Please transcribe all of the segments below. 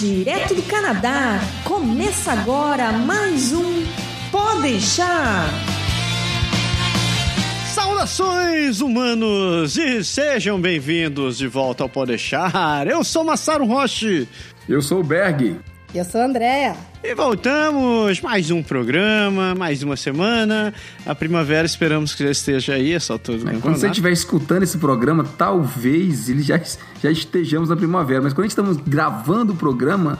direto do Canadá. Começa agora mais um Pode deixar. Saudações, humanos, e sejam bem-vindos de volta ao Pode deixar. Eu sou Massaro Roche. Eu sou o Berg. Eu sou a Andréia. E voltamos, mais um programa, mais uma semana. A primavera esperamos que já esteja aí, essa altura do é, Quando você estiver escutando esse programa, talvez ele já, já estejamos na primavera. Mas quando a gente estamos gravando o programa,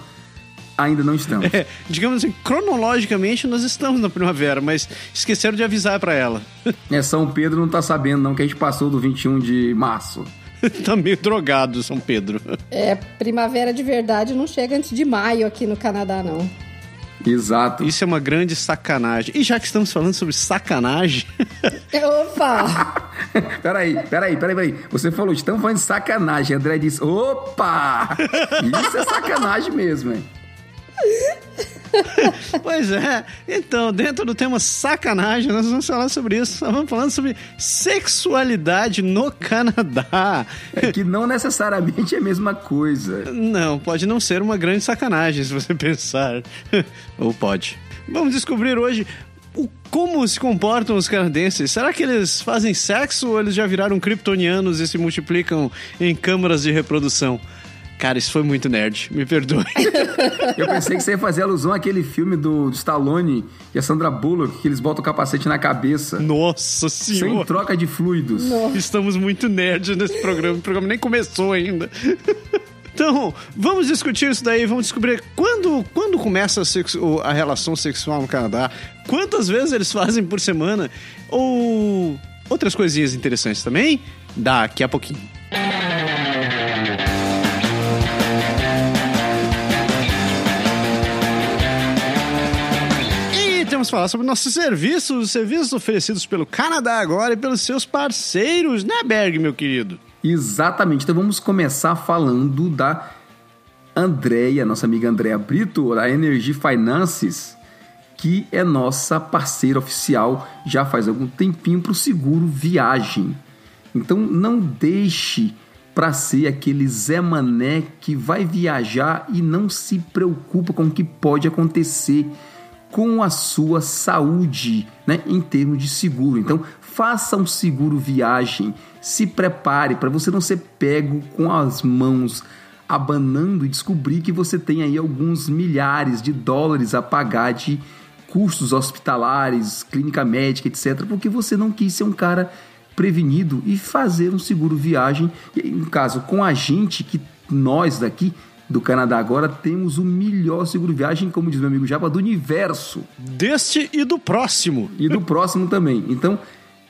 ainda não estamos. É, digamos assim, cronologicamente nós estamos na primavera, mas esqueceram de avisar para ela. É, São Pedro não tá sabendo não que a gente passou do 21 de março. tá meio drogado, São Pedro. É, primavera de verdade não chega antes de maio aqui no Canadá, não. Exato. Isso é uma grande sacanagem. E já que estamos falando sobre sacanagem. Opa! peraí, peraí, peraí, peraí. Você falou, estamos falando de sacanagem. André disse, opa! Isso é sacanagem mesmo, hein? pois é. Então, dentro do tema sacanagem, nós vamos falar sobre isso. Nós vamos falando sobre sexualidade no Canadá. É que não necessariamente é a mesma coisa. Não, pode não ser uma grande sacanagem, se você pensar. Ou pode. Vamos descobrir hoje o, como se comportam os canadenses? Será que eles fazem sexo ou eles já viraram kryptonianos e se multiplicam em câmaras de reprodução? Cara, isso foi muito nerd, me perdoe. Eu pensei que você ia fazer alusão àquele filme do, Stallone e a Sandra Bullock, que eles botam o capacete na cabeça. Nossa senhora! Sem troca de fluidos. Nossa. Estamos muito nerds nesse programa, o programa nem começou ainda. Então, vamos discutir isso daí, vamos descobrir quando, quando começa a, sexo, a relação sexual no Canadá, quantas vezes eles fazem por semana, ou outras coisinhas interessantes também, daqui a pouquinho. Falar sobre nossos serviços, os serviços oferecidos pelo Canadá agora e pelos seus parceiros, né, Berg, meu querido? Exatamente. Então vamos começar falando da Andréia, nossa amiga Andréia Brito, da Energy Finances, que é nossa parceira oficial já faz algum tempinho para o seguro viagem. Então não deixe para ser aquele Zé Mané que vai viajar e não se preocupa com o que pode acontecer com a sua saúde, né, em termos de seguro. Então, faça um seguro viagem, se prepare para você não ser pego com as mãos abanando e descobrir que você tem aí alguns milhares de dólares a pagar de custos hospitalares, clínica médica, etc, porque você não quis ser um cara prevenido e fazer um seguro viagem, no caso com a gente que nós daqui do Canadá agora, temos o melhor seguro viagem, como diz meu amigo Japa, do universo. Deste e do próximo. E do próximo também. Então,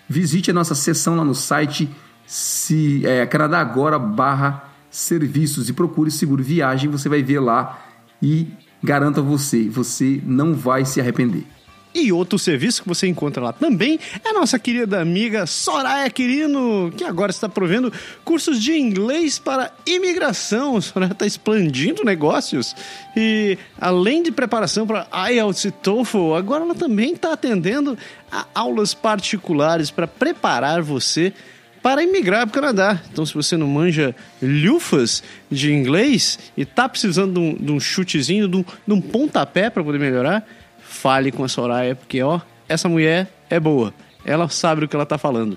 visite a nossa seção lá no site se é, Canadá Agora barra serviços e procure seguro viagem, você vai ver lá e garanto a você, você não vai se arrepender. E outro serviço que você encontra lá também é nossa querida amiga Soraya Quirino, que agora está provendo cursos de inglês para imigração. Soraya está expandindo negócios e, além de preparação para IELTS e TOEFL, agora ela também está atendendo a aulas particulares para preparar você para imigrar para o Canadá. Então, se você não manja lufas de inglês e está precisando de um, de um chutezinho, de um, de um pontapé para poder melhorar fale com a Soraya, porque ó, essa mulher é boa. Ela sabe o que ela tá falando.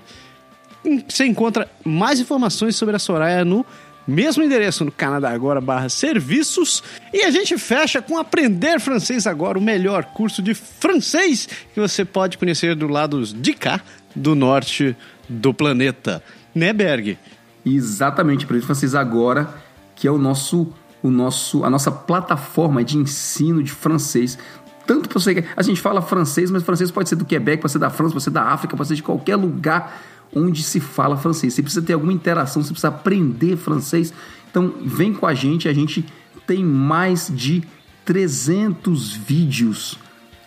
Você encontra mais informações sobre a Soraya no mesmo endereço no Canadá Agora barra serviços. E a gente fecha com Aprender Francês Agora, o melhor curso de francês que você pode conhecer do lado de cá, do norte do planeta. Né, Berg? Exatamente, Aprender Francês Agora, que é o nosso, o nosso, a nossa plataforma de ensino de francês tanto para você. A gente fala francês, mas francês pode ser do Quebec, pode ser da França, pode ser da África, pode ser de qualquer lugar onde se fala francês. Você precisa ter alguma interação, você precisa aprender francês. Então, vem com a gente, a gente tem mais de 300 vídeos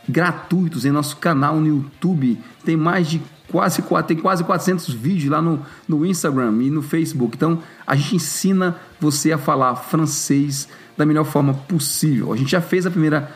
gratuitos em nosso canal no YouTube. Tem mais de quase tem quase 400 vídeos lá no, no Instagram e no Facebook. Então, a gente ensina você a falar francês da melhor forma possível. A gente já fez a primeira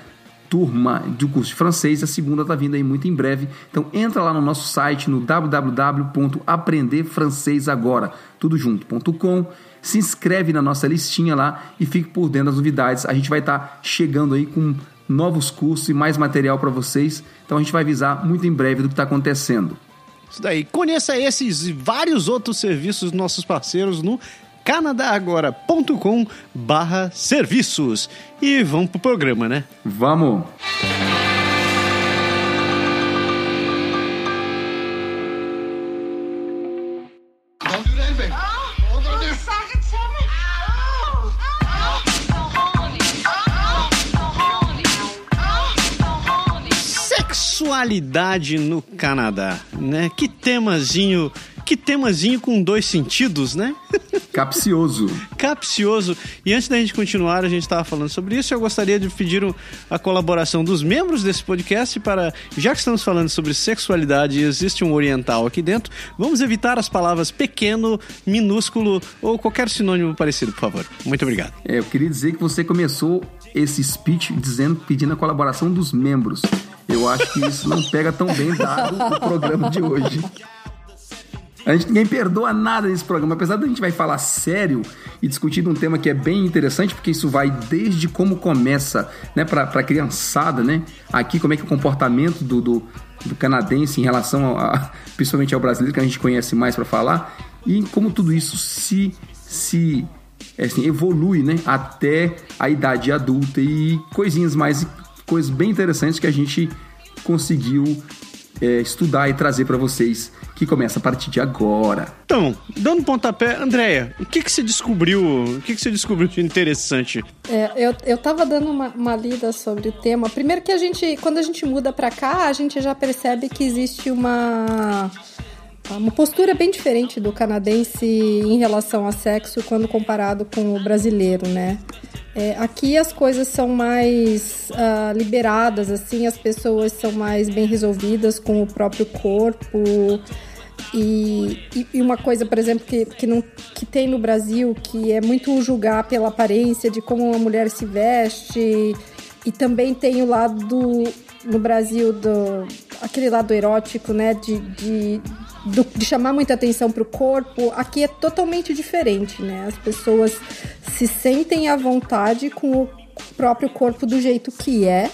turma do curso de francês, a segunda está vindo aí muito em breve. Então entra lá no nosso site no www.aprenderfrancesagora, tudo junto.com. Se inscreve na nossa listinha lá e fique por dentro das novidades. A gente vai estar tá chegando aí com novos cursos e mais material para vocês. Então a gente vai avisar muito em breve do que está acontecendo. Isso daí. Conheça esses e vários outros serviços dos nossos parceiros no canadagora.com barra serviços. E vamos pro programa, né? Vamos! Sexualidade no Canadá, né? Que temazinho que temazinho com dois sentidos, né? Capcioso. Capcioso. E antes da gente continuar, a gente estava falando sobre isso. Eu gostaria de pedir a colaboração dos membros desse podcast para, já que estamos falando sobre sexualidade e existe um oriental aqui dentro, vamos evitar as palavras pequeno, minúsculo ou qualquer sinônimo parecido, por favor. Muito obrigado. É, eu queria dizer que você começou esse speech dizendo, pedindo a colaboração dos membros. Eu acho que isso não pega tão bem dado o programa de hoje. A gente ninguém perdoa nada nesse programa, apesar da gente vai falar sério e discutir um tema que é bem interessante, porque isso vai desde como começa, né, para a criançada, né? Aqui, como é que é o comportamento do, do, do canadense em relação a, principalmente ao brasileiro, que a gente conhece mais para falar, e como tudo isso se, se é assim, evolui, né, até a idade adulta e coisinhas mais, coisas bem interessantes que a gente conseguiu é, estudar e trazer para vocês que começa a partir de agora. Então, dando pontapé, Andréia, o que, que você descobriu? O que, que você descobriu de interessante? É, eu, eu tava dando uma, uma lida sobre o tema. Primeiro que a gente, quando a gente muda para cá, a gente já percebe que existe uma uma postura bem diferente do canadense em relação a sexo quando comparado com o brasileiro, né? É, aqui as coisas são mais uh, liberadas, assim, as pessoas são mais bem resolvidas com o próprio corpo. E, e, uma coisa, por exemplo, que, que, não, que tem no Brasil, que é muito julgar pela aparência de como uma mulher se veste. E também tem o lado do, no Brasil do aquele lado erótico, né? De, de, do, de chamar muita atenção para o corpo. Aqui é totalmente diferente, né? As pessoas se sentem à vontade com o próprio corpo do jeito que é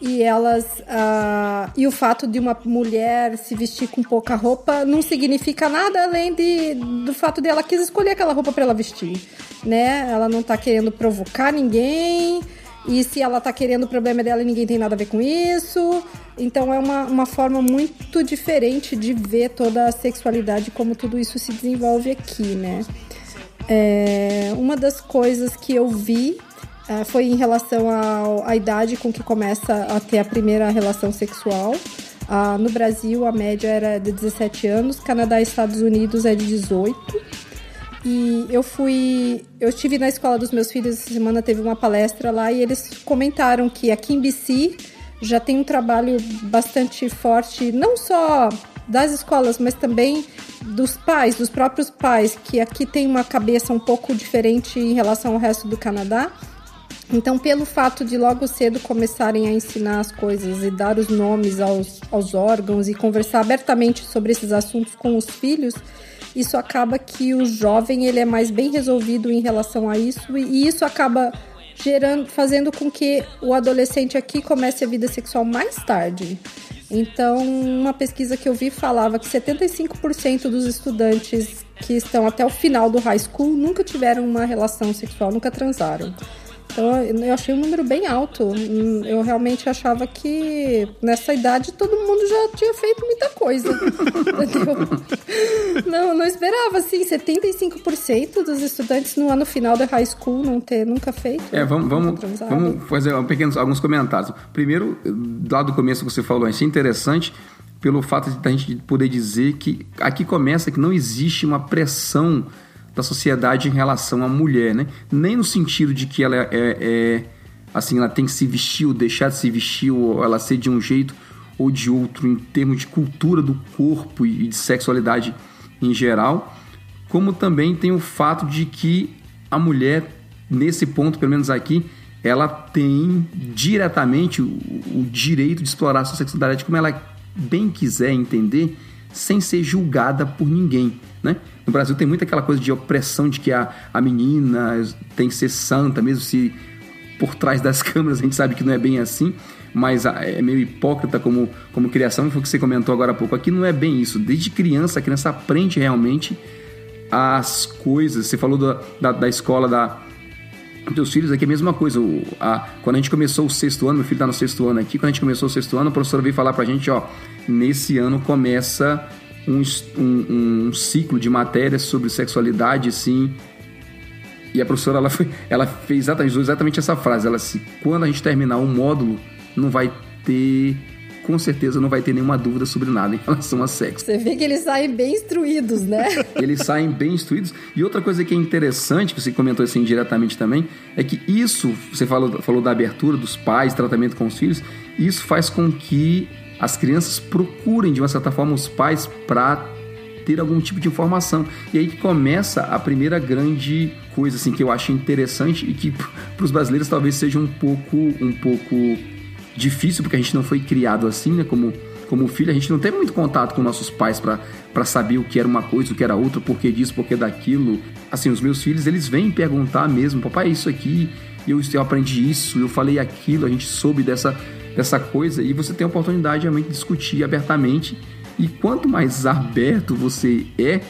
e elas uh, e o fato de uma mulher se vestir com pouca roupa não significa nada além de, do fato de ela quis escolher aquela roupa para ela vestir, né? Ela não tá querendo provocar ninguém e se ela tá querendo o problema dela e ninguém tem nada a ver com isso. Então é uma, uma forma muito diferente de ver toda a sexualidade como tudo isso se desenvolve aqui, né? É, uma das coisas que eu vi Uh, foi em relação à idade com que começa a ter a primeira relação sexual. Uh, no Brasil, a média era de 17 anos, Canadá e Estados Unidos é de 18. E eu fui. Eu estive na escola dos meus filhos essa semana, teve uma palestra lá e eles comentaram que aqui em BC já tem um trabalho bastante forte, não só das escolas, mas também dos pais, dos próprios pais, que aqui tem uma cabeça um pouco diferente em relação ao resto do Canadá então, pelo fato de logo cedo começarem a ensinar as coisas e dar os nomes aos, aos órgãos e conversar abertamente sobre esses assuntos com os filhos, isso acaba que o jovem ele é mais bem resolvido em relação a isso e isso acaba gerando, fazendo com que o adolescente aqui comece a vida sexual mais tarde. Então, uma pesquisa que eu vi falava que 75% dos estudantes que estão até o final do high school nunca tiveram uma relação sexual, nunca transaram. Então eu achei um número bem alto. Eu realmente achava que nessa idade todo mundo já tinha feito muita coisa. não, não esperava assim, 75% dos estudantes no ano final da high school não ter nunca feito. É, vamos, vamos, vamos fazer um pequenos, alguns comentários. Primeiro, lá do começo que você falou, achei interessante pelo fato de a gente poder dizer que aqui começa que não existe uma pressão da sociedade em relação à mulher, né? Nem no sentido de que ela é, é, é assim, ela tem que se vestir ou deixar de se vestir ou ela ser de um jeito ou de outro em termos de cultura do corpo e de sexualidade em geral, como também tem o fato de que a mulher nesse ponto, pelo menos aqui, ela tem diretamente o, o direito de explorar a sua sexualidade como ela bem quiser entender, sem ser julgada por ninguém, né? No Brasil tem muita aquela coisa de opressão de que a, a menina tem que ser santa, mesmo se por trás das câmeras a gente sabe que não é bem assim, mas é meio hipócrita como, como criação, foi o que você comentou agora há pouco. Aqui não é bem isso. Desde criança, a criança aprende realmente as coisas. Você falou da, da, da escola da, teus filhos aqui é a mesma coisa. O, a, quando a gente começou o sexto ano, meu filho está no sexto ano aqui, quando a gente começou o sexto ano, a professora veio falar pra gente, ó, nesse ano começa um, um, um ciclo de matérias sobre sexualidade, assim. E a professora, ela, foi, ela fez exatamente, exatamente essa frase. Ela se quando a gente terminar um módulo, não vai ter com certeza não vai ter nenhuma dúvida sobre nada em relação a sexo. Você vê que eles saem bem instruídos, né? eles saem bem instruídos. E outra coisa que é interessante, que você comentou assim diretamente também, é que isso, você falou, falou da abertura dos pais, tratamento com os filhos, isso faz com que as crianças procurem, de uma certa forma, os pais para ter algum tipo de informação. E aí que começa a primeira grande coisa assim que eu acho interessante e que para os brasileiros talvez seja um pouco um pouco difícil, porque a gente não foi criado assim, né? Como, como filho, a gente não teve muito contato com nossos pais para saber o que era uma coisa, o que era outra, por que disso, por que daquilo. Assim, os meus filhos, eles vêm perguntar mesmo, papai, isso aqui, eu, eu aprendi isso, eu falei aquilo, a gente soube dessa, dessa coisa, e você tem a oportunidade realmente de discutir abertamente. E quanto mais aberto você é,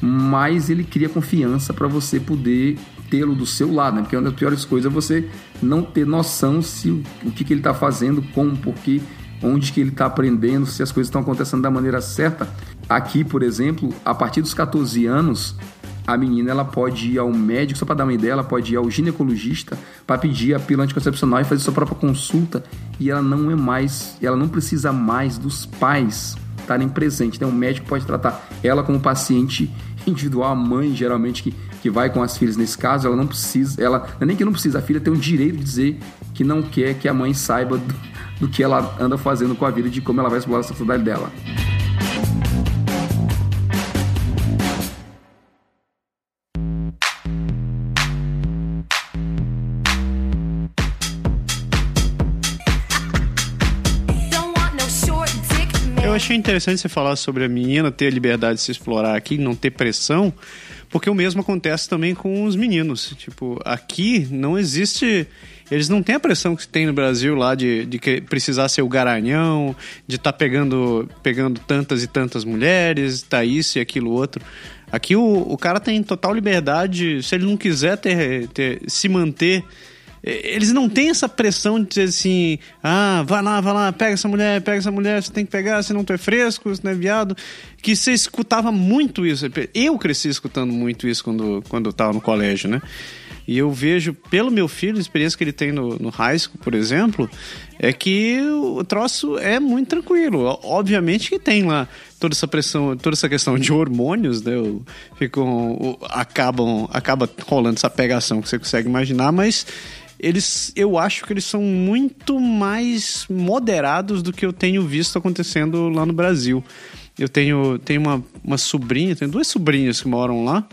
mais ele cria confiança para você poder tê-lo do seu lado, né? Porque uma das piores coisas é você não ter noção se o, que, que ele está fazendo, como, porquê, onde que ele está aprendendo, se as coisas estão acontecendo da maneira certa. Aqui, por exemplo, a partir dos 14 anos, a menina ela pode ir ao médico, só para dar uma ideia, ela pode ir ao ginecologista para pedir a pílula anticoncepcional e fazer sua própria consulta e ela não é mais, ela não precisa mais dos pais estarem presentes. Né? O médico pode tratar ela como paciente individual, a mãe geralmente que que vai com as filhas nesse caso, ela não precisa, ela não é nem que não precisa, a filha tem o direito de dizer que não quer que a mãe saiba do, do que ela anda fazendo com a vida, de como ela vai explorar a sexualidade dela. Eu achei interessante você falar sobre a menina ter a liberdade de se explorar aqui, não ter pressão, porque o mesmo acontece também com os meninos. Tipo, aqui não existe. Eles não têm a pressão que tem no Brasil lá de, de precisar ser o garanhão, de estar tá pegando, pegando tantas e tantas mulheres, tá isso e aquilo outro. Aqui o, o cara tem total liberdade, se ele não quiser ter, ter se manter eles não têm essa pressão de dizer assim, ah, vai lá, vai lá, pega essa mulher, pega essa mulher, você tem que pegar, senão tu é fresco, você não é viado. Que você escutava muito isso. Eu cresci escutando muito isso quando, quando eu tava no colégio, né? E eu vejo, pelo meu filho, a experiência que ele tem no, no high school, por exemplo, é que o troço é muito tranquilo. Obviamente que tem lá toda essa pressão, toda essa questão de hormônios, né? Ficam, acabam, acaba rolando essa pegação que você consegue imaginar, mas eles eu acho que eles são muito mais moderados do que eu tenho visto acontecendo lá no Brasil. Eu tenho, tenho uma, uma sobrinha, tenho duas sobrinhas que moram lá.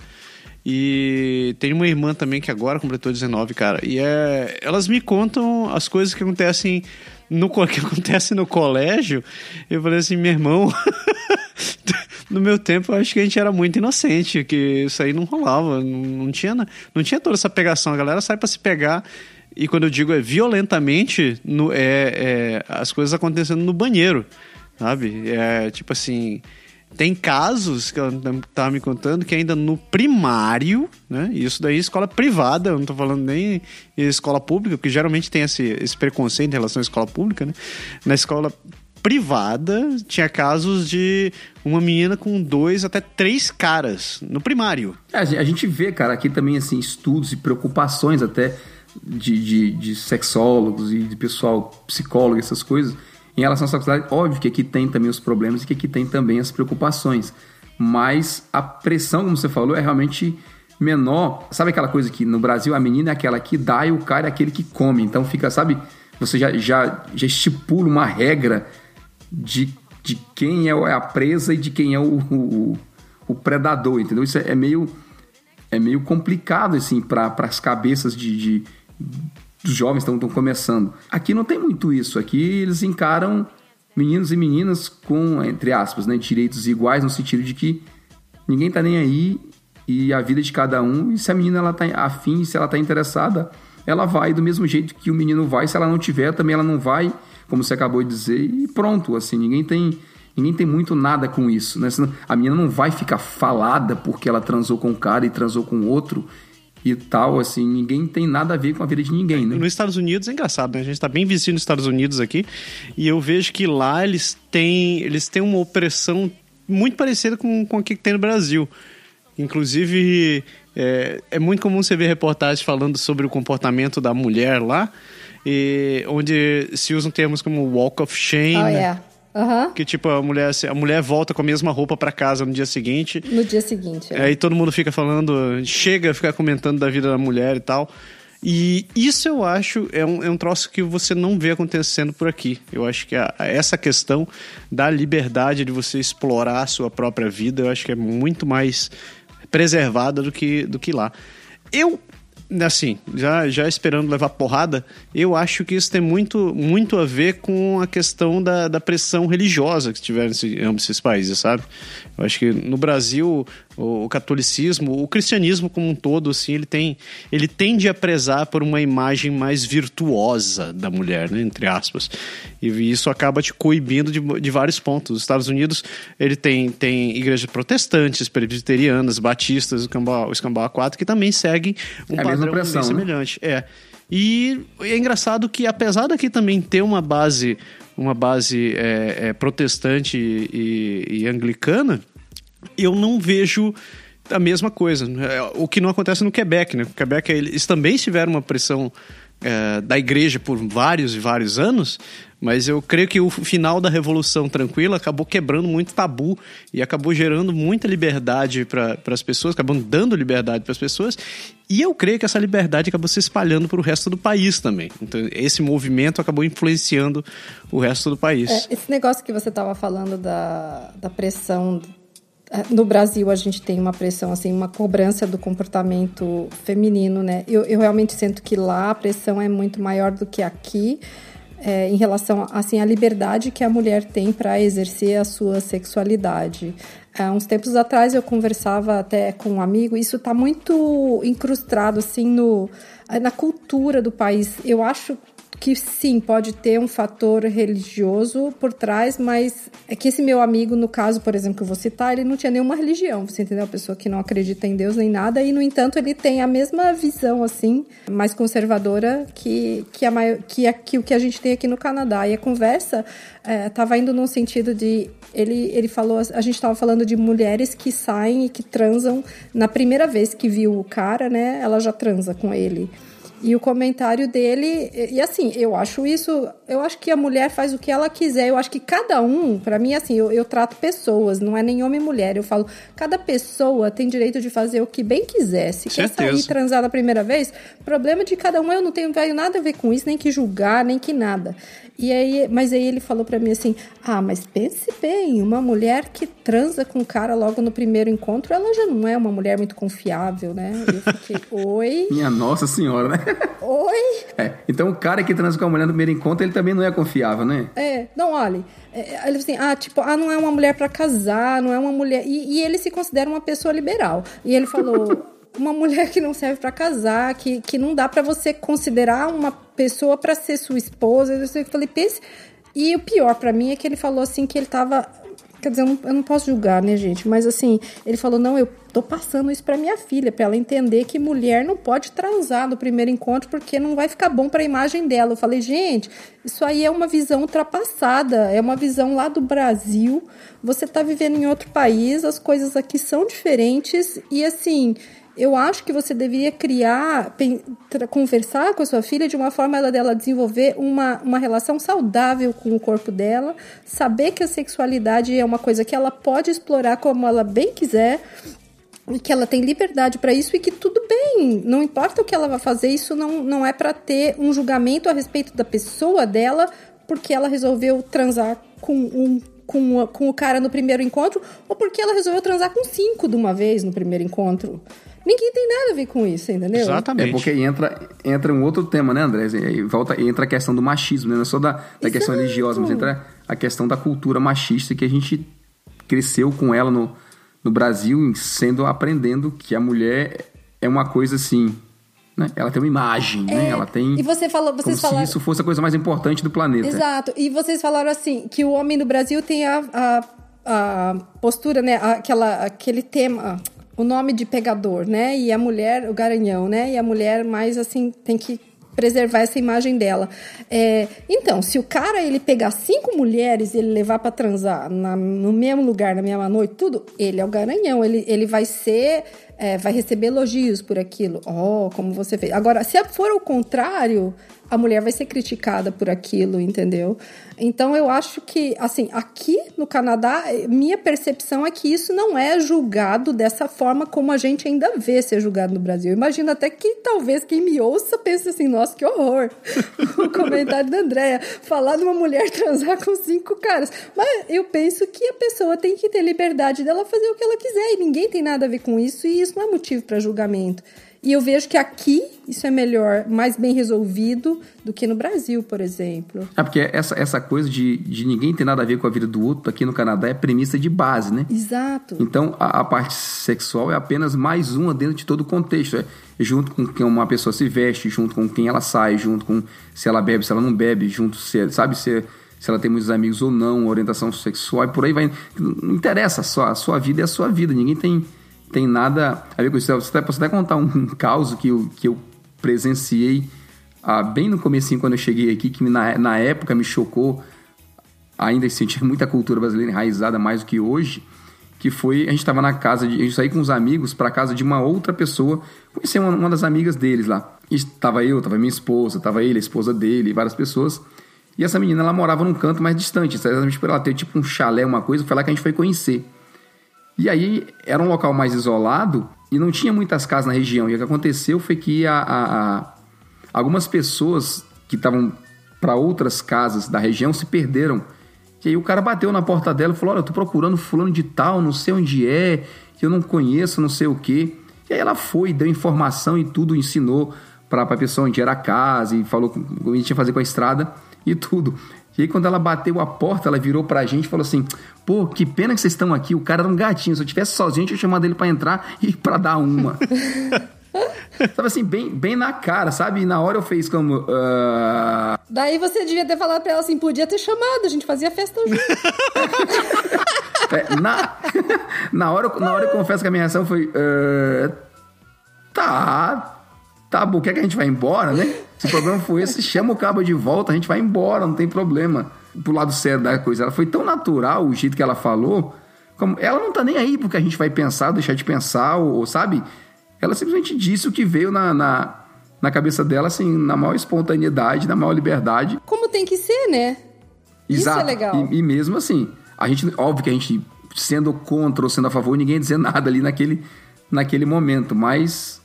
E tem uma irmã também que agora completou 19, cara. E é, elas me contam as coisas que acontecem no que acontece no colégio. Eu falei assim, meu irmão, no meu tempo eu acho que a gente era muito inocente, que isso aí não rolava, não, não tinha não tinha toda essa pegação. A galera sai para se pegar e quando eu digo é violentamente, no, é, é, as coisas acontecendo no banheiro, sabe? É tipo assim. Tem casos que ela estava me contando que ainda no primário, né? Isso daí é escola privada, eu não estou falando nem escola pública, porque geralmente tem esse, esse preconceito em relação à escola pública, né? Na escola privada tinha casos de uma menina com dois até três caras no primário. É, a gente vê, cara, aqui também assim estudos e preocupações até de, de, de sexólogos e de pessoal psicólogo, essas coisas, em relação à sexualidade, óbvio que aqui tem também os problemas e que aqui tem também as preocupações. Mas a pressão, como você falou, é realmente menor. Sabe aquela coisa que no Brasil a menina é aquela que dá e o cara é aquele que come. Então fica, sabe? Você já, já, já estipula uma regra de, de quem é a presa e de quem é o, o, o predador, entendeu? Isso é, é meio, é meio complicado, assim, para as cabeças de, de dos jovens estão começando. Aqui não tem muito isso. Aqui eles encaram meninos e meninas com, entre aspas, né, direitos iguais no sentido de que ninguém tá nem aí e a vida de cada um. E se a menina ela tá afim, se ela tá interessada, ela vai do mesmo jeito que o menino vai. Se ela não tiver, também ela não vai, como você acabou de dizer. E pronto, assim, ninguém tem ninguém tem muito nada com isso, né? A menina não vai ficar falada porque ela transou com um cara e transou com outro e tal, assim, ninguém tem nada a ver com a vida de ninguém, né? Nos Estados Unidos é engraçado, né? A gente tá bem vizinho nos Estados Unidos aqui e eu vejo que lá eles têm, eles têm uma opressão muito parecida com, com o que tem no Brasil. Inclusive, é, é muito comum você ver reportagens falando sobre o comportamento da mulher lá, e, onde se usam termos como walk of shame. Oh, yeah. Uhum. Que tipo, a mulher, a mulher volta com a mesma roupa para casa no dia seguinte. No dia seguinte. É. Aí todo mundo fica falando, chega a ficar comentando da vida da mulher e tal. E isso eu acho é um, é um troço que você não vê acontecendo por aqui. Eu acho que a, essa questão da liberdade de você explorar a sua própria vida, eu acho que é muito mais preservada do que, do que lá. Eu assim, já, já esperando levar porrada, eu acho que isso tem muito, muito a ver com a questão da, da pressão religiosa que tiveram em ambos esses países, sabe? Eu acho que no Brasil o, catolicismo, o cristianismo como um todo, assim, ele tem, ele tende a prezar por uma imagem mais virtuosa da mulher, né, entre aspas. E isso acaba te coibindo de, de vários pontos. Os Estados Unidos, ele tem, tem igrejas protestantes, presbiterianas, batistas, o Escambau, o Escambau 4 que também seguem um é padrão pressão, bem né? semelhante. É. E é engraçado que, apesar daqui também ter uma base, uma base é, é, protestante e, e anglicana, eu não vejo a mesma coisa. É, o que não acontece no Quebec, né? No Quebec eles também tiveram uma pressão é, da igreja por vários e vários anos, mas eu creio que o final da Revolução Tranquila acabou quebrando muito tabu e acabou gerando muita liberdade para as pessoas, acabou dando liberdade para as pessoas. E eu creio que essa liberdade acabou se espalhando para o resto do país também. Então, esse movimento acabou influenciando o resto do país. É, esse negócio que você estava falando da, da pressão no Brasil a gente tem uma pressão, assim, uma cobrança do comportamento feminino, né? Eu, eu realmente sinto que lá a pressão é muito maior do que aqui. É, em relação assim à liberdade que a mulher tem para exercer a sua sexualidade. Há uns tempos atrás eu conversava até com um amigo, isso está muito incrustado assim no na cultura do país. Eu acho que sim, pode ter um fator religioso por trás, mas é que esse meu amigo, no caso, por exemplo, que eu vou citar, ele não tinha nenhuma religião, você entendeu? A pessoa que não acredita em Deus nem nada, e no entanto ele tem a mesma visão, assim, mais conservadora que, que, a, maior, que, a, que o que a gente tem aqui no Canadá. E a conversa estava é, indo num sentido de. Ele, ele falou, a gente estava falando de mulheres que saem e que transam na primeira vez que viu o cara, né? Ela já transa com ele. E o comentário dele, e, assim, eu acho isso, eu acho que a mulher faz o que ela quiser. Eu acho que cada um, para mim, assim, eu, eu, trato pessoas, não é nem homem e mulher. Eu falo, cada pessoa tem direito de fazer o que bem quiser. Se Certeza. quer sair transar da primeira vez, problema de cada um, eu não tenho, tenho nada a ver com isso, nem que julgar, nem que nada. E aí, mas aí ele falou para mim assim: "Ah, mas pense bem, uma mulher que transa com um cara logo no primeiro encontro, ela já não é uma mulher muito confiável, né?" Eu fiquei: "Oi?" Minha nossa senhora, né? Oi? É, então o cara que transa com a mulher no primeiro encontro, ele também não é confiável, né? É, não, olha, é, ele assim, ah, tipo, ah, não é uma mulher para casar, não é uma mulher. E, e ele se considera uma pessoa liberal. E ele falou: uma mulher que não serve para casar, que, que não dá para você considerar uma pessoa para ser sua esposa. Eu falei, pense. E o pior para mim é que ele falou assim que ele tava. Quer dizer, eu não, eu não, posso julgar, né, gente? Mas assim, ele falou: não, eu tô passando isso para minha filha, para ela entender que mulher não pode transar no primeiro encontro porque não vai ficar bom para a imagem dela. Eu falei: gente, isso aí é uma visão ultrapassada, é uma visão lá do Brasil. Você tá vivendo em outro país, as coisas aqui são diferentes e assim eu acho que você deveria criar, conversar com a sua filha de uma forma dela desenvolver uma, uma relação saudável com o corpo dela, saber que a sexualidade é uma coisa que ela pode explorar como ela bem quiser, e que ela tem liberdade para isso e que tudo bem, não importa o que ela vai fazer, isso não, não é para ter um julgamento a respeito da pessoa dela, porque ela resolveu transar com um com, com o cara no primeiro encontro, ou porque ela resolveu transar com cinco de uma vez no primeiro encontro. Ninguém tem nada a ver com isso, entendeu? Exatamente. É porque aí entra, entra um outro tema, né, André? Aí volta, entra a questão do machismo, né? Não é só da, da questão religiosa, mas entra a questão da cultura machista que a gente cresceu com ela no, no Brasil, sendo aprendendo que a mulher é uma coisa assim, né? Ela tem uma imagem, né? Ela tem É, E você falou, como vocês falaram. se isso fosse a coisa mais importante do planeta. Exato. E vocês falaram assim que o homem no Brasil tem a, a, a postura, né? Aquela, aquele tema, o nome de pegador, né? E a mulher, o garanhão, né? E a mulher mais assim tem que preservar essa imagem dela. É, então, se o cara ele pegar cinco mulheres e ele levar para transar na- no mesmo lugar, na mesma noite, tudo, ele é o garanhão. Ele, ele vai ser, é, vai receber elogios por aquilo. Oh, como você fez. Agora, se for o contrário, a mulher vai ser criticada por aquilo, entendeu? Então eu acho que, assim, aqui no Canadá, minha percepção é que isso não é julgado dessa forma como a gente ainda vê ser julgado no Brasil. Imagino até que talvez quem me ouça pense assim, nossa, que horror. o comentário da Andrea, falar de uma mulher transar com cinco caras. Mas eu penso que a pessoa tem que ter liberdade dela fazer o que ela quiser e ninguém tem nada a ver com isso e isso não é motivo para julgamento. E eu vejo que aqui isso é melhor, mais bem resolvido do que no Brasil, por exemplo. É porque essa, essa coisa de, de ninguém ter nada a ver com a vida do outro aqui no Canadá é premissa de base, né? Exato. Então, a, a parte sexual é apenas mais uma dentro de todo o contexto. É junto com quem uma pessoa se veste, junto com quem ela sai, junto com se ela bebe, se ela não bebe, junto se, sabe, se, se ela tem muitos amigos ou não, orientação sexual e por aí vai. Não interessa, sua, a sua vida é a sua vida. Ninguém tem, tem nada a ver com isso. Você posso até contar um, caso que eu, que eu presenciei ah, bem no comecinho quando eu cheguei aqui, que na, na época me chocou ainda sentir muita cultura brasileira enraizada mais do que hoje, que foi a gente estava na casa de a gente com os amigos para casa de uma outra pessoa, conheci uma, uma das amigas deles lá. Estava eu, estava minha esposa, estava ele, a esposa dele, várias pessoas. E essa menina ela morava num canto mais distante, exatamente por ela ter tipo um chalé, uma coisa, foi lá que a gente foi conhecer. E aí era um local mais isolado e não tinha muitas casas na região. E o que aconteceu foi que a, a- a- algumas pessoas que estavam para outras casas da região se perderam. E aí o cara bateu na porta dela e falou: Olha, eu tô procurando fulano de tal, não sei onde é, que eu não conheço, não sei o quê. E aí ela foi, deu informação e tudo, ensinou para a pessoa onde era a casa e falou o que a gente ia fazer com a estrada e tudo. E aí quando ela bateu a porta, ela virou pra gente e falou assim: Pô, que pena que vocês estão aqui. O cara era um gatinho. Se eu tivesse sozinho, eu tinha chamado ele pra entrar e pra dar uma. sabe assim, bem, bem na cara, sabe? E na hora eu fiz como. ah, Daí você devia ter falado pra ela assim, podia ter chamado, a gente fazia festa junto. É, na, na, hora, na hora eu confesso que a minha reação foi. "Ah, tá. Tá bom, quer que a gente vá embora, né? Se o problema foi esse, chama o cabo de volta, a gente vai embora, não tem problema. Pro lado sério da coisa. Ela foi tão natural o jeito que ela falou. Como, ela não tá nem aí porque a gente vai pensar, deixar de pensar, ou, ou, sabe? Ela simplesmente disse o que veio na, na, na cabeça dela, assim, na maior espontaneidade, na maior liberdade. Como tem que ser, né? Isso é legal. E, e mesmo assim, a gente, óbvio que a gente, sendo contra ou sendo a favor, ninguém ia dizer nada ali naquele, naquele momento, mas,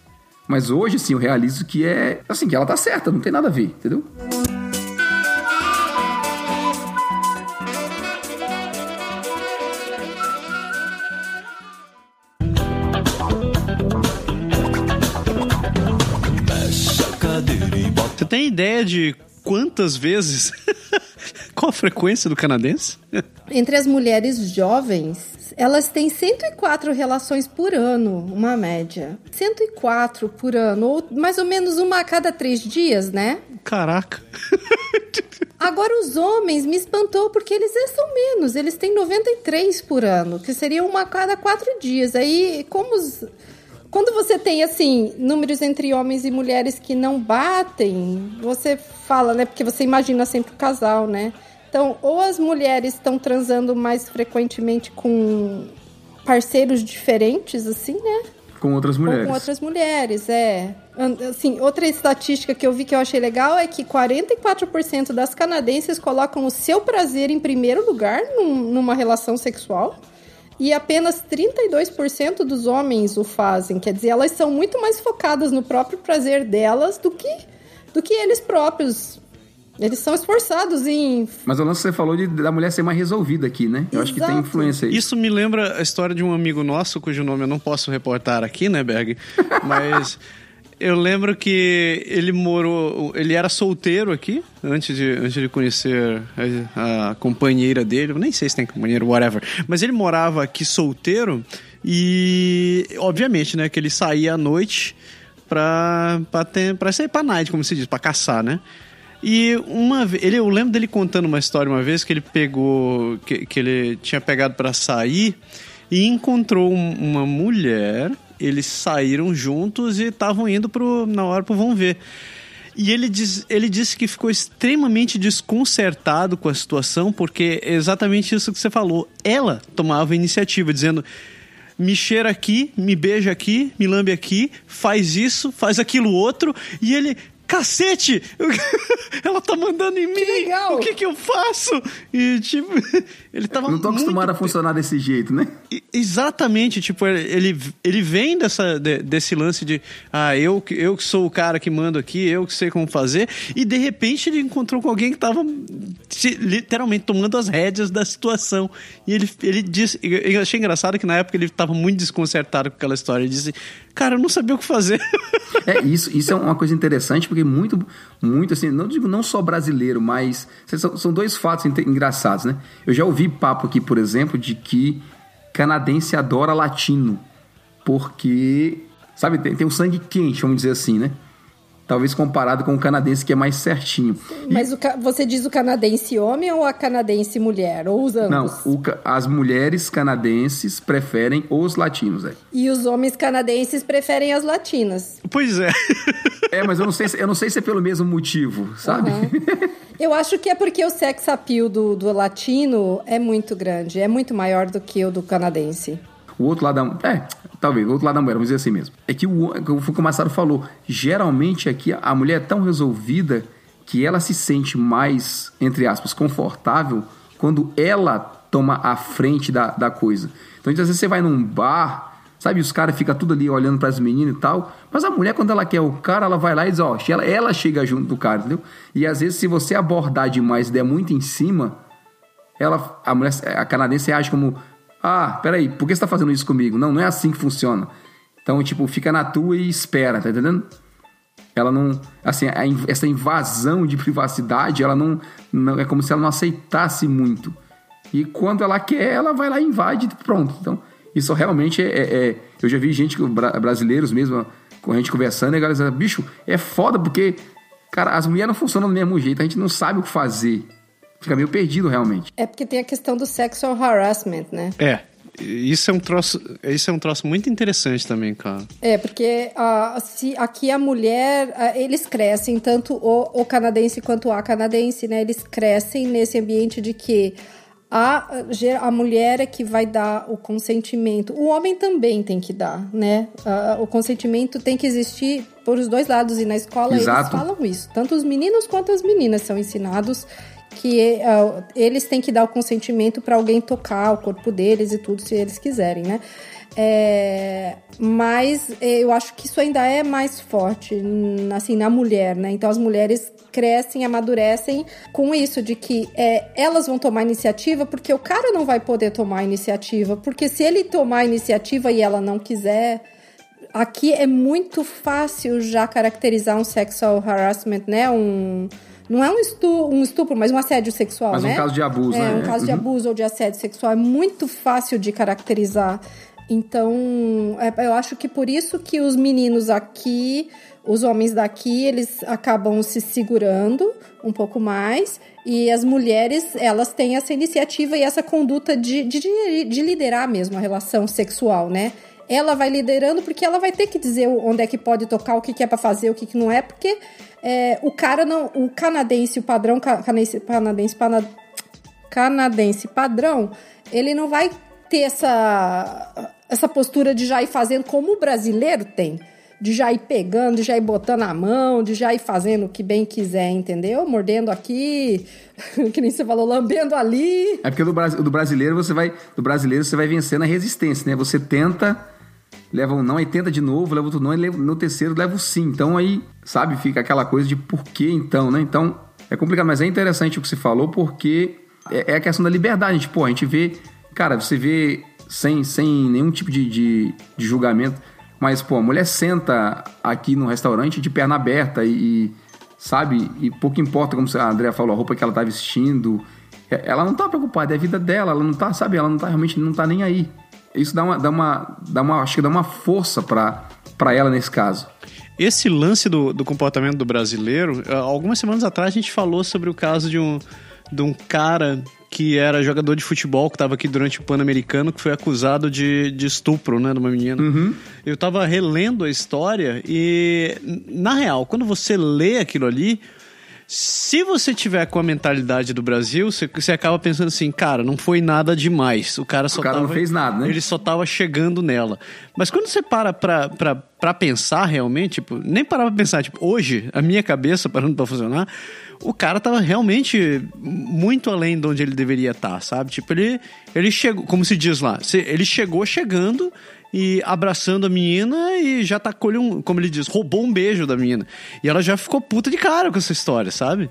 mas hoje, assim, eu realizo que é, assim, que ela tá certa, não tem nada a ver, entendeu? Você tem ideia de quantas vezes? Qual a frequência do canadense? Entre as mulheres jovens, elas têm 104 relações por ano, uma média. 104 por ano, ou mais ou menos uma a cada três dias, né? Caraca. Agora os homens me espantou porque eles são menos, eles têm 93 por ano, que seria uma a cada quatro dias. Aí, como os... quando você tem assim números entre homens e mulheres que não batem, você fala, né? Porque você imagina sempre o casal, né? Então, ou as mulheres estão transando mais frequentemente com parceiros diferentes, assim, né? Com outras mulheres. Ou com outras mulheres, é. Assim, outra estatística que eu vi que eu achei legal é que 44% das canadenses colocam o seu prazer em primeiro lugar num- numa relação sexual e apenas 32% dos homens o fazem. Quer dizer, elas são muito mais focadas no próprio prazer delas do que, do que eles próprios. Eles são esforçados em. Mas o lance que você falou de, da mulher ser mais resolvida aqui, né? Eu acho que tem influência aí. Isso me lembra a história de um amigo nosso, cujo nome eu não posso reportar aqui, né, Berg? Mas eu lembro que ele morou. Ele era solteiro aqui, antes de, antes de conhecer a, a companheira dele. Eu nem sei se tem companheiro, whatever. Mas ele morava aqui solteiro e, obviamente, né, que ele saía à noite pra, pra, ter, pra sair pra night, como se diz, pra caçar, né? E uma ele, eu lembro dele contando uma história uma vez que ele pegou, que, que ele tinha pegado pra sair e encontrou um- uma mulher. Eles saíram juntos e estavam indo pro, na hora pro vão ver. E ele, diz, ele disse que ficou extremamente desconcertado com a situação, porque é exatamente isso que você falou. Ela tomava a iniciativa, dizendo: me cheira aqui, me beija aqui, me lambe aqui, faz isso, faz aquilo outro, e ele. Cacete! Ela tá mandando em mim! legal! O que que eu faço? E, tipo, ele tava. Não tô acostumado muito a funcionar desse jeito, né? Exatamente, tipo, ele, ele vem dessa, de- desse lance de ah, eu, que- eu que sou o cara que mando aqui, eu que sei como fazer, e de repente ele encontrou com alguém que tava literalmente tomando as rédeas da situação. E ele, ele disse, eu achei engraçado que na época ele tava muito desconcertado com aquela história. Ele disse, cara, eu não sabia o que fazer. É, isso, isso é uma coisa interessante, porque muito, muito assim, não digo não só brasileiro, mas são, são dois fatos engraçados, né? Eu já ouvi papo aqui, por exemplo, de que canadense adora latino, porque, sabe, tem, tem um sangue quente, vamos dizer assim, né? Talvez comparado com o canadense que é mais certinho. E- Mas o ca- você diz o canadense homem ou a canadense mulher? Ou os ambos? não, o ca- as mulheres canadenses preferem os latinos, é. E os homens canadenses preferem as latinas. pois é. É, mas eu não sei, se- eu não sei se é pelo mesmo motivo, sabe? Eu acho que é porque o sex appeal do, do latino é muito grande, é muito maior do que o do canadense. O outro lado da. É, talvez, o outro lado da mulher, vamos dizer assim mesmo. É que o, que o Massaro falou. Geralmente aqui a mulher é tão resolvida que ela se sente mais, entre aspas, confortável quando ela toma a frente da, da coisa. Então, às vezes você vai num bar, sabe? Os caras ficam tudo ali olhando para as meninas e tal. Mas a mulher, quando ela quer o cara, ela vai lá e diz, ó, ela, ela chega junto do cara, entendeu? E às vezes, se você abordar demais e der muito em cima, ela, a mulher, a canadense age como, ah, peraí, por que você tá fazendo isso comigo? Não, não é assim que funciona. Então, tipo, fica na tua e espera, tá entendendo? Ela não, assim, essa invasão de privacidade, ela não, não, é como se ela não aceitasse muito. E quando ela quer, ela vai lá e invade pronto. Então, isso realmente é, é- é- eu já vi gente, bra- brasileiros mesmo, com a gente conversando, e a galera dizendo, bicho, é foda porque, cara, as mulheres não funcionam do mesmo jeito, a gente não sabe o que fazer. Fica meio perdido realmente. É porque tem a questão do sexual harassment, né? É. Isso é um troço, isso é um troço muito interessante também, cara. É, porque ah, se aqui a mulher, ah, eles crescem, tanto o, o canadense quanto a canadense, né? Eles crescem nesse ambiente de que a, a mulher é que vai dar o consentimento. O homem também tem que dar, né? Ah, o consentimento tem que existir por os dois lados. E na escola eles Exato. falam isso. Tanto os meninos quanto as meninas são ensinados que ah, eles têm que dar o consentimento para alguém tocar o corpo deles e tudo, se eles quiserem, né? É, mas eh, eu acho que isso ainda é mais forte, assim, na mulher, né? Então as mulheres crescem, amadurecem com isso de que é, elas vão tomar iniciativa porque o cara não vai poder tomar iniciativa, porque se ele tomar iniciativa e ela não quiser, aqui é muito fácil já caracterizar um sexual harassment, né? Um não é um estupro, um estupro mas um assédio sexual, Mas um né? caso de abuso, é, né? um caso de Uhum. abuso ou de assédio sexual é muito fácil de caracterizar. Então, é, eu acho que por isso que os meninos aqui, os homens daqui, eles acabam se segurando um pouco mais e as mulheres, elas têm essa iniciativa e essa conduta de, de, de, de liderar mesmo a relação sexual, né? Ela vai liderando porque ela vai ter que dizer onde é que pode tocar, o que, que é para fazer, o que, que não é, porque é, o cara não, o canadense, o padrão ca- canadense, canadense, canadense padrão, ele não vai ter essa, essa postura de já ir fazendo como o brasileiro tem. De já ir pegando, de já ir botando a mão, de já ir fazendo o que bem quiser, entendeu? Mordendo aqui, que nem você falou, lambendo ali. É porque do, do brasileiro você vai. Do brasileiro você vai vencendo a resistência, né? Você tenta, leva um não, aí tenta de novo, leva outro não, e no terceiro leva o sim. Então aí, sabe, fica aquela coisa de por que então, né? Então, É complicado, mas é interessante o que você falou, porque é, é a questão da liberdade. Gente, pô, a gente vê. Cara, você vê sem, sem nenhum tipo de, de, de julgamento. Mas, pô, a mulher senta aqui no restaurante de perna aberta e, sabe? E pouco importa, como a Andrea falou, a roupa que ela tá vestindo. É, ela não tá preocupada, é a vida dela, ela não tá, sabe? Ela não tá realmente não tá nem aí. Isso dá uma, dá uma, dá uma acho que dá uma força para ela nesse caso. Esse lance do, do comportamento do brasileiro, algumas semanas atrás a gente falou sobre o caso de um, de um cara que era jogador de futebol, que estava aqui durante o Pan-Americano, que foi acusado de, de estupro, né, de uma menina. Uhum. Eu estava relendo a história e, na real, quando você lê aquilo ali, se você tiver com a mentalidade do Brasil, você, você acaba pensando assim, cara, não foi nada demais. O cara só o cara tava, não fez nada, né? Ele só tava chegando nela. Mas quando você para pra, pra, pra pensar realmente, tipo, nem parar pra pensar, tipo, hoje, a minha cabeça parando pra funcionar, o cara tava realmente muito além de onde ele deveria estar, tá, sabe? Tipo, ele, ele chegou, como se diz lá, ele chegou chegando e abraçando a menina e já tacou um, como ele diz, roubou um beijo da menina. E ela já ficou puta de cara com essa história, sabe?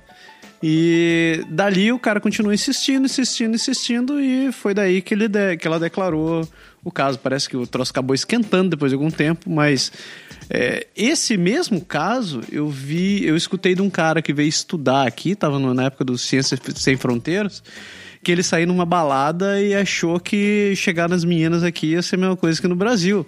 E dali o cara continuou insistindo, insistindo, insistindo e foi daí que, ele de, que ela declarou o caso. Parece que o troço acabou esquentando depois de algum tempo, mas é, esse mesmo caso eu vi, eu escutei de um cara que veio estudar aqui, estava na época do Ciências Sem Fronteiras, que ele saiu numa balada e achou que chegar nas meninas aqui ia ser a mesma coisa que no Brasil.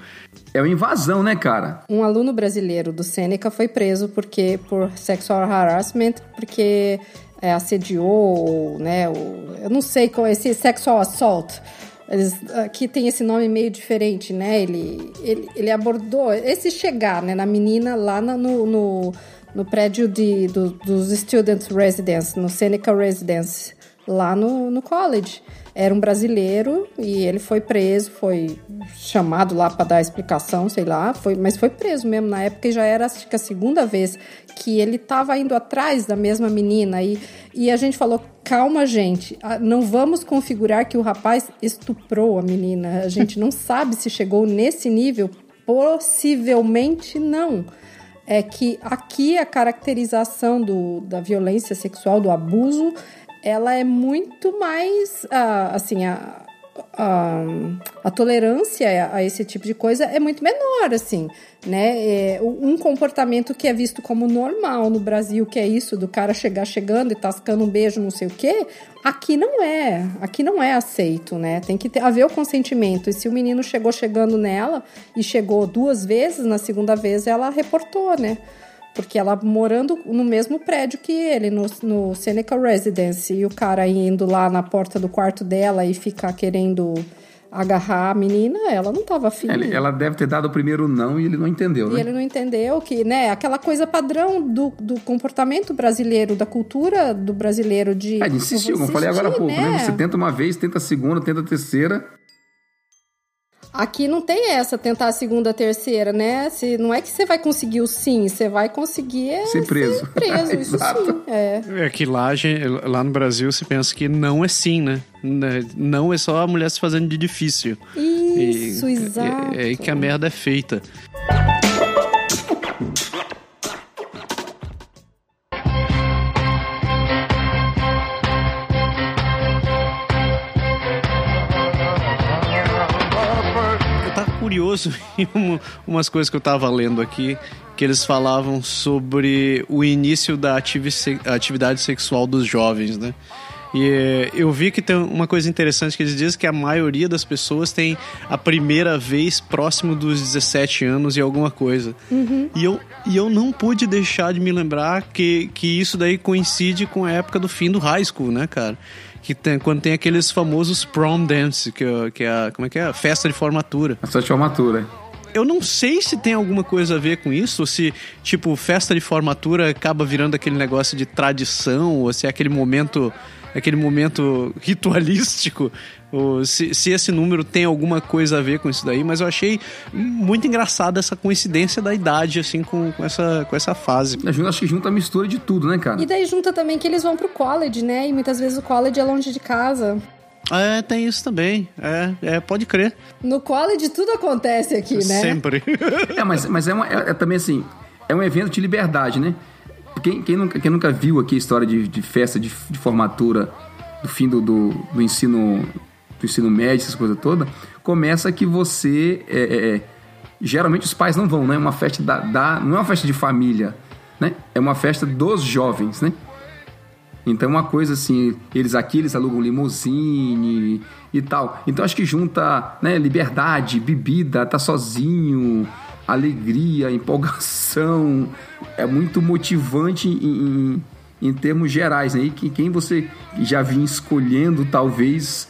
É uma invasão, né, cara? Um aluno brasileiro do Sêneca foi preso porque por sexual harassment, porque é, assediou, né? O, eu não sei qual é esse sexual assault. Eles, aqui tem esse nome meio diferente, né? Ele, ele, ele abordou esse chegar né, na menina lá no, no, no prédio de, do, dos Student Residence, no Seneca Residence lá no, no college. Era um brasileiro e ele foi preso, foi chamado lá para dar explicação, sei lá, foi, mas foi preso mesmo. Na época e já era acho que a segunda vez que ele estava indo atrás da mesma menina e, e a gente falou calma gente, não vamos configurar que o rapaz estuprou a menina, a gente não sabe se chegou nesse nível, possivelmente não. É que aqui a caracterização do, da violência sexual, do abuso, ela é muito mais, uh, assim, a, a, a, tolerância a esse tipo de coisa é muito menor, assim, né? É um comportamento que é visto como normal no Brasil, que é isso do cara chegar chegando e tascando um beijo, não sei o quê, aqui não é, aqui não é aceito, né? Tem que ter, haver o consentimento. E se o menino chegou chegando nela e chegou duas vezes, na segunda vez ela reportou, né? Porque ela morando no mesmo prédio que ele, no, no Seneca Residence, e o cara indo lá na porta do quarto dela e ficar querendo agarrar a menina, ela não estava afim. Ela, ela, deve ter dado o primeiro não e ele não entendeu, né? E ele não entendeu que, né, aquela coisa padrão do, do comportamento brasileiro, da cultura do brasileiro de. É, de insistir, como eu falei agora há pouco, né? né? Você tenta uma vez, tenta a segunda, tenta a terceira. Aqui não tem essa tentar a segunda, a terceira, né? Se, não é que você vai conseguir o sim, você vai conseguir é ser preso. Ser preso, isso sim. É. é que lá, lá no Brasil se pensa que não é sim, né? Não é só a mulher se fazendo de difícil. Isso, e, exato. É, é aí que a merda é feita. Curioso em umas coisas que eu estava lendo aqui, que eles falavam sobre o início da atividade sexual dos jovens, né? E eh, eu vi que tem uma coisa interessante que eles dizem que a maioria das pessoas tem a primeira vez próximo dos 17 anos e alguma coisa. Uhum. E, eu, e eu não pude deixar de me lembrar que, que isso daí coincide com a época do fim do high school, né, cara? Que tem, quando tem aqueles famosos prom dance, que, que é a, como é que é? A festa de formatura. Festa de formatura. Eu não sei se tem alguma coisa a ver com isso, ou se, tipo, festa de formatura acaba virando aquele negócio de tradição, ou se é aquele momento aquele momento ritualístico, se, se esse número tem alguma coisa a ver com isso daí, mas eu achei muito engraçada essa coincidência da idade, assim, com, com, essa, com essa fase. Eu acho que junta a mistura de tudo, né, cara? E daí junta também que eles vão pro college, né? E muitas vezes o college é longe de casa. É, tem isso também. É, é, pode crer. No college tudo acontece aqui, né? Sempre. é, mas, mas é, uma, é, é também assim, é um evento de liberdade, né? Quem, quem, nunca, quem nunca viu aqui a história de, de festa de, de formatura do fim do, do, do, ensino do ensino médio, essas coisas todas, começa que você. É, é, é, geralmente os pais não vão, né? É uma festa da, da, Não é uma festa de família, né? É uma festa dos jovens, né? Então uma coisa assim, eles aqui eles alugam limousine e tal. Então acho que junta, né, liberdade, bebida, tá sozinho, alegria, empolgação. É muito motivante em, em, em termos gerais, né? E que quem você já vinha escolhendo, talvez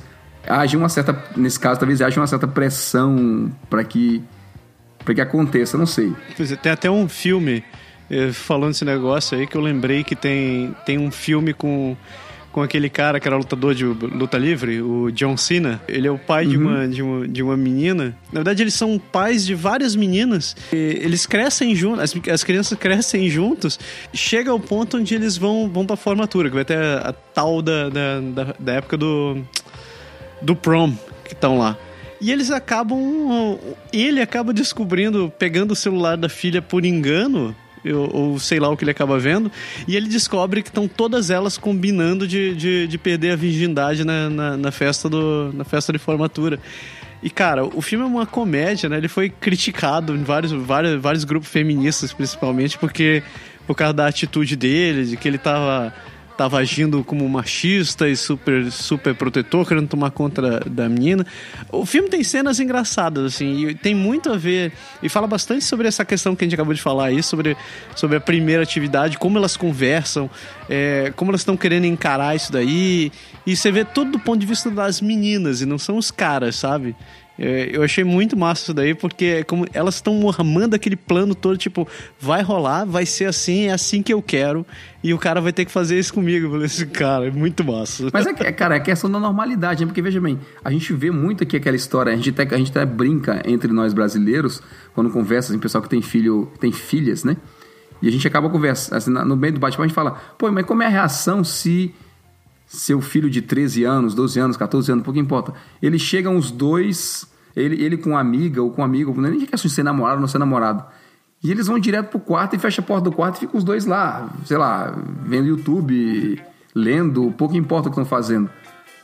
haja uma certa, nesse caso, talvez haja uma certa pressão para que para que aconteça, não sei. É, tem até um filme eh, falando esse negócio aí que eu lembrei que tem, tem um filme com com aquele cara que era lutador de luta livre, o John Cena. Ele é o pai uhum. de, uma, de, uma, de uma menina. Na verdade, eles são pais de várias meninas. eles crescem juntos, as, as crianças crescem juntos. Chega ao ponto onde eles vão, vão pra formatura, que vai ter a, a tal da, da, da, da época do, do prom, que estão lá. E eles acabam. Ele acaba descobrindo, pegando o celular da filha por engano, ou, sei lá o que ele acaba vendo, e ele descobre que estão todas elas combinando de, de, de perder a virgindade na, na, na, festa do, na festa de formatura. E, cara, o filme é uma comédia, né? Ele foi criticado em vários, vários, vários grupos feministas, principalmente, porque por causa da atitude dele, de que ele tava estava agindo como machista e super, super protetor, querendo tomar conta da menina. O filme tem cenas engraçadas, assim, e tem muito a ver, e fala bastante sobre essa questão que a gente acabou de falar aí, sobre, sobre a primeira atividade, como elas conversam, é, como elas estão querendo encarar isso daí, e você vê tudo do ponto de vista das meninas, e não são os caras, sabe? É, eu achei muito massa isso daí, porque é como elas estão armando aquele plano todo, tipo, vai rolar, vai ser assim, é assim que eu quero, e o cara vai ter que fazer isso comigo. Eu falei assim, cara, é muito massa. Mas é, cara, é questão da normalidade, né? porque veja bem, a gente vê muito aqui aquela história, a gente até, a gente até brinca entre nós brasileiros, quando conversa, assim, pessoal que tem filho, tem filhas, né? E a gente acaba conversando, assim, no meio do bate-papo a gente fala, pô, mas como é a reação se seu filho de 13 anos, 12 anos, 14 anos, pouco importa. Ele chega uns dois, ele, ele com amiga ou com amigo, nem quer ser namorado ou não ser namorado. E eles vão direto pro quarto e fecha a porta do quarto e ficam os dois lá, sei lá, vendo YouTube, lendo, pouco importa o que estão fazendo.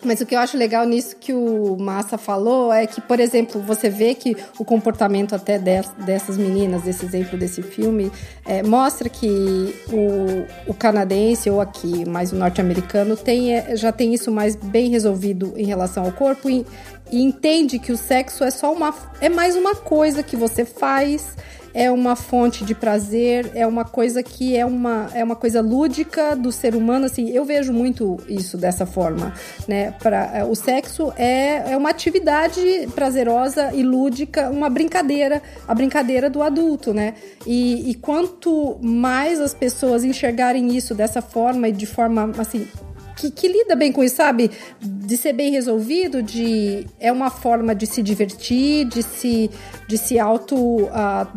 Mas o que eu acho legal nisso que o Massa falou é que, por exemplo, você vê que o comportamento até dessas meninas, desse exemplo desse filme, é, mostra que o, o, canadense ou aqui, mais o norte-americano, tem, é, já tem isso mais bem resolvido em relação ao corpo e, e entende que o sexo é só uma. é mais uma coisa que você faz é uma fonte de prazer, é uma coisa que é uma, é uma coisa lúdica do ser humano, assim, eu vejo muito isso dessa forma, né? Pra, é, o sexo é, é uma atividade prazerosa e lúdica, uma brincadeira, a brincadeira do adulto, né? E, e quanto mais as pessoas enxergarem isso dessa forma e de forma, assim, que, que, lida bem com isso, sabe? De ser bem resolvido, de é uma forma de se divertir, de se, de se auto uh,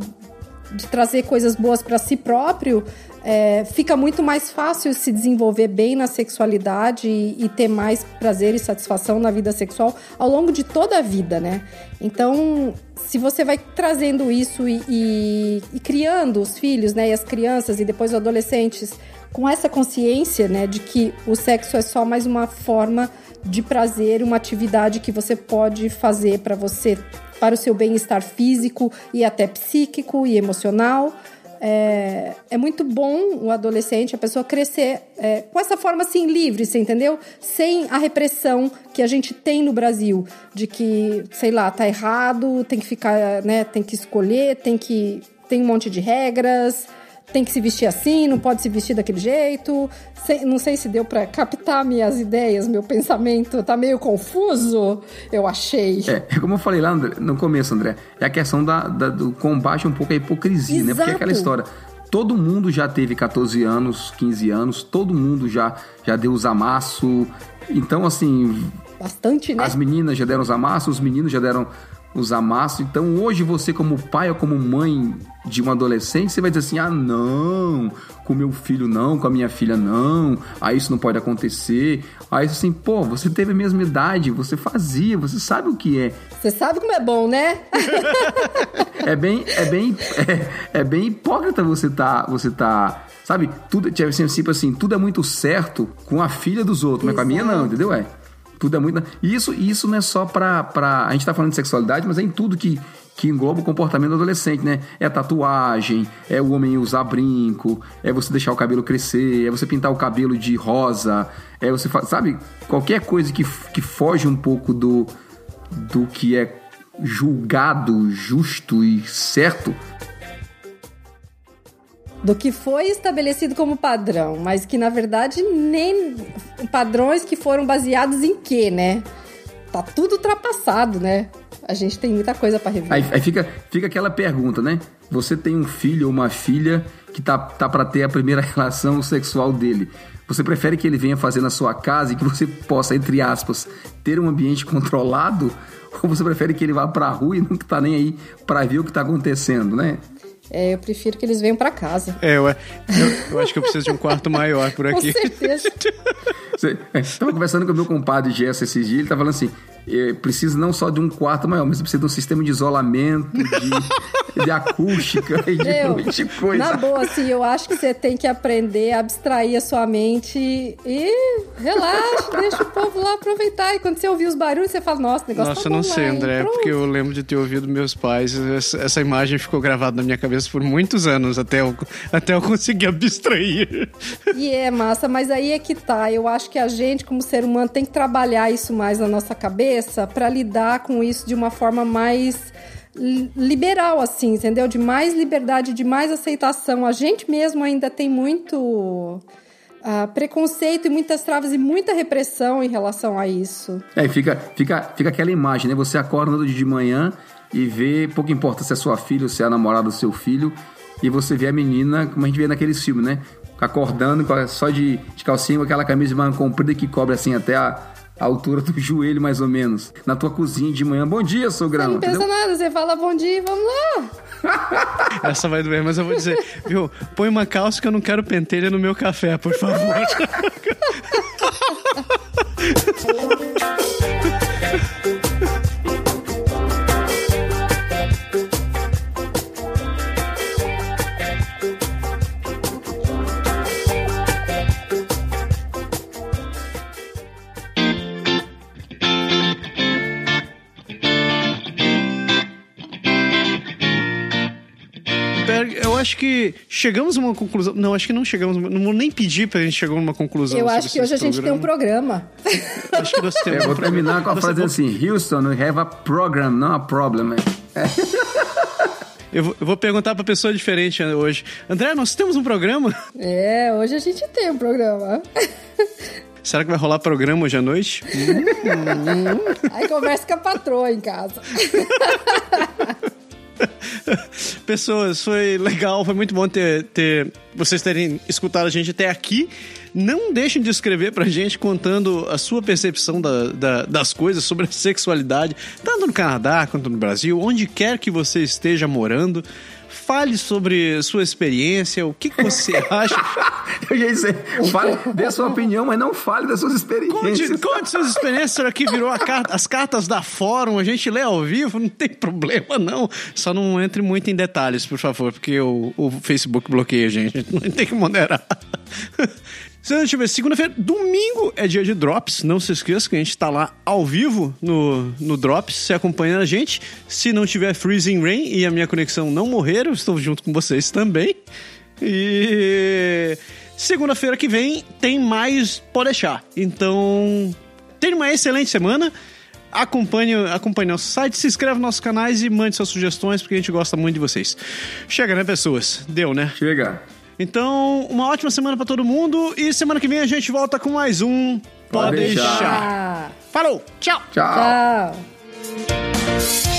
de trazer coisas boas para si próprio, é, fica muito mais fácil se desenvolver bem na sexualidade e, e, ter mais prazer e satisfação na vida sexual ao longo de toda a vida, né? Então, se você vai trazendo isso e, e, e criando os filhos, né, e as crianças e depois os adolescentes com essa consciência, né, de que o sexo é só mais uma forma de prazer, uma atividade que você pode fazer para você para o seu bem-estar físico e até psíquico e emocional. É, é, muito bom o adolescente, a pessoa crescer é, com essa forma assim livre, você entendeu? Sem a repressão que a gente tem no Brasil, de que, sei lá, tá errado, tem que ficar, né, tem que escolher, tem que. tem um monte de regras tem que se vestir assim, não pode se vestir daquele jeito. Sei, não sei se deu para captar minhas ideias, meu pensamento tá meio confuso, eu achei. É, é como eu falei lá no começo, André, é a questão da, da do combate um pouco a hipocrisia, Exato. né? Porque é aquela história, todo mundo já teve 14 anos, 15 anos, todo mundo já, já deu os amassos. Então, assim. Bastante, né? As meninas já deram os amassos, os meninos já deram os amassos. Então, hoje, você, como pai ou como mãe de um adolescente, você vai dizer assim: ah, não, com meu filho não, com a minha filha não, ah, isso não pode acontecer. Aí assim, pô, você teve a mesma idade, você fazia, você sabe o que é Você sabe como é bom, né? é bem, é bem, é, é, bem hipócrita você tá, você tá, sabe? Tudo, tipo assim, tipo assim, tudo é muito certo com a filha dos outros, Exato. mas com a minha não, entendeu? É. Tudo é muito. Isso, isso não é só pra, pra. A gente tá falando de sexualidade, mas é em tudo que, que engloba o comportamento do adolescente, né? É tatuagem, é o homem usar brinco, é você deixar o cabelo crescer, é você pintar o cabelo de rosa, é você. Sabe? Qualquer coisa que, que foge um pouco do do que é julgado justo e certo do que foi estabelecido como padrão, mas que na verdade nem padrões que foram baseados em quê, né? Tá tudo ultrapassado, né? A gente tem muita coisa para rever. Aí, aí, fica, fica aquela pergunta, né? Você tem um filho ou uma filha que tá, tá para ter a primeira relação sexual dele. Você prefere que ele venha fazer na sua casa e que você possa, entre aspas, ter um ambiente controlado? Ou você prefere que ele vá para a rua e não tá nem aí para ver o que está acontecendo, né? É, eu prefiro que eles venham para casa. É, eu, eu, eu, acho que eu preciso de um quarto maior por aqui. Com certeza. É, tava conversando com o meu compadre Jess esses dias, ele tá falando assim, é, precisa não só de um quarto maior, mas precisa de um sistema de isolamento, de, de acústica e de de coisa. Na boa, assim, eu acho que você tem que aprender a abstrair a sua mente e relaxa, deixa o povo lá aproveitar. E quando você ouvir os barulhos, você fala, nossa, o negócio Nossa, tá eu não sei, André, porque eu lembro de ter ouvido meus pais. Essa, essa, imagem ficou gravada na minha cabeça por muitos anos, até eu, até eu conseguir abstrair. E é massa, mas aí é que tá. Eu acho que a gente, como ser humano, tem que trabalhar isso mais na nossa cabeça cabeça para lidar com isso de uma forma mais liberal, assim, entendeu? De mais liberdade, de mais aceitação. A gente mesmo ainda tem muito uh, preconceito e muitas travas e muita repressão em relação a isso. É, fica, fica, fica aquela imagem, né? Você acorda de manhã e vê, pouco importa se é sua filha ou se é a namorada do seu filho, e você vê a menina, como a gente vê naqueles filmes, né? Acordando só de, de calcinha com aquela camisa de manga comprida que cobre assim até a, a altura do joelho, mais ou menos, na tua cozinha de manhã. Bom dia, sogrão. Você não pensa entendeu? nada, você fala bom dia e vamos lá. Essa vai doer, mas eu vou dizer, viu? Põe uma calça que eu não quero pentelha no meu café, por favor. acho que chegamos a uma conclusão. Não, acho que não chegamos. Não vou nem pedir pra gente chegar a uma conclusão. Eu acho que hoje a gente tem um programa. Acho que nós temos. Eu vou terminar com a frase assim: Houston, we have a program, not a problem. É. Eu vou, eu vou perguntar pra pessoa diferente hoje. André, nós temos um programa? É, hoje a gente tem um programa. Será que vai rolar programa hoje à noite? Aí conversa com a patroa em casa. Pessoas, foi legal, foi muito bom ter, ter vocês terem escutado a gente até aqui. Não deixem de escrever pra gente contando a sua percepção da, da, das coisas sobre a sexualidade, tanto no Canadá quanto no Brasil, onde quer que você esteja morando fale sobre sua experiência, o que, que você acha. Eu ia dizer, fale, dê a sua opinião, mas não fale das suas experiências. Conte, conte suas experiências, isso aqui virou carta, as cartas da fórum, a gente lê ao vivo, não tem problema não. Só não entre muito em detalhes, por favor, porque o, o Facebook bloqueia a gente, não tem que moderar. Deixa eu ver, segunda-feira, domingo é dia de Drops. Não se esqueça que a gente tá lá ao vivo no, no Drops, se acompanhando a gente. Se não tiver Freezing Rain e a minha conexão não morrer, eu estou junto com vocês também. E segunda-feira que vem tem mais Pode deixar. Então, tenha uma excelente semana. Acompanhe, acompanhe nosso site, se inscreve nos nossos canais e mande suas sugestões, porque a gente gosta muito de vocês. Chega, né, pessoas? Deu, né? Chega. Então, uma ótima semana para todo mundo e semana que vem a gente volta com mais um Pode, deixar. deixar. Falou, tchau. Tchau. tchau.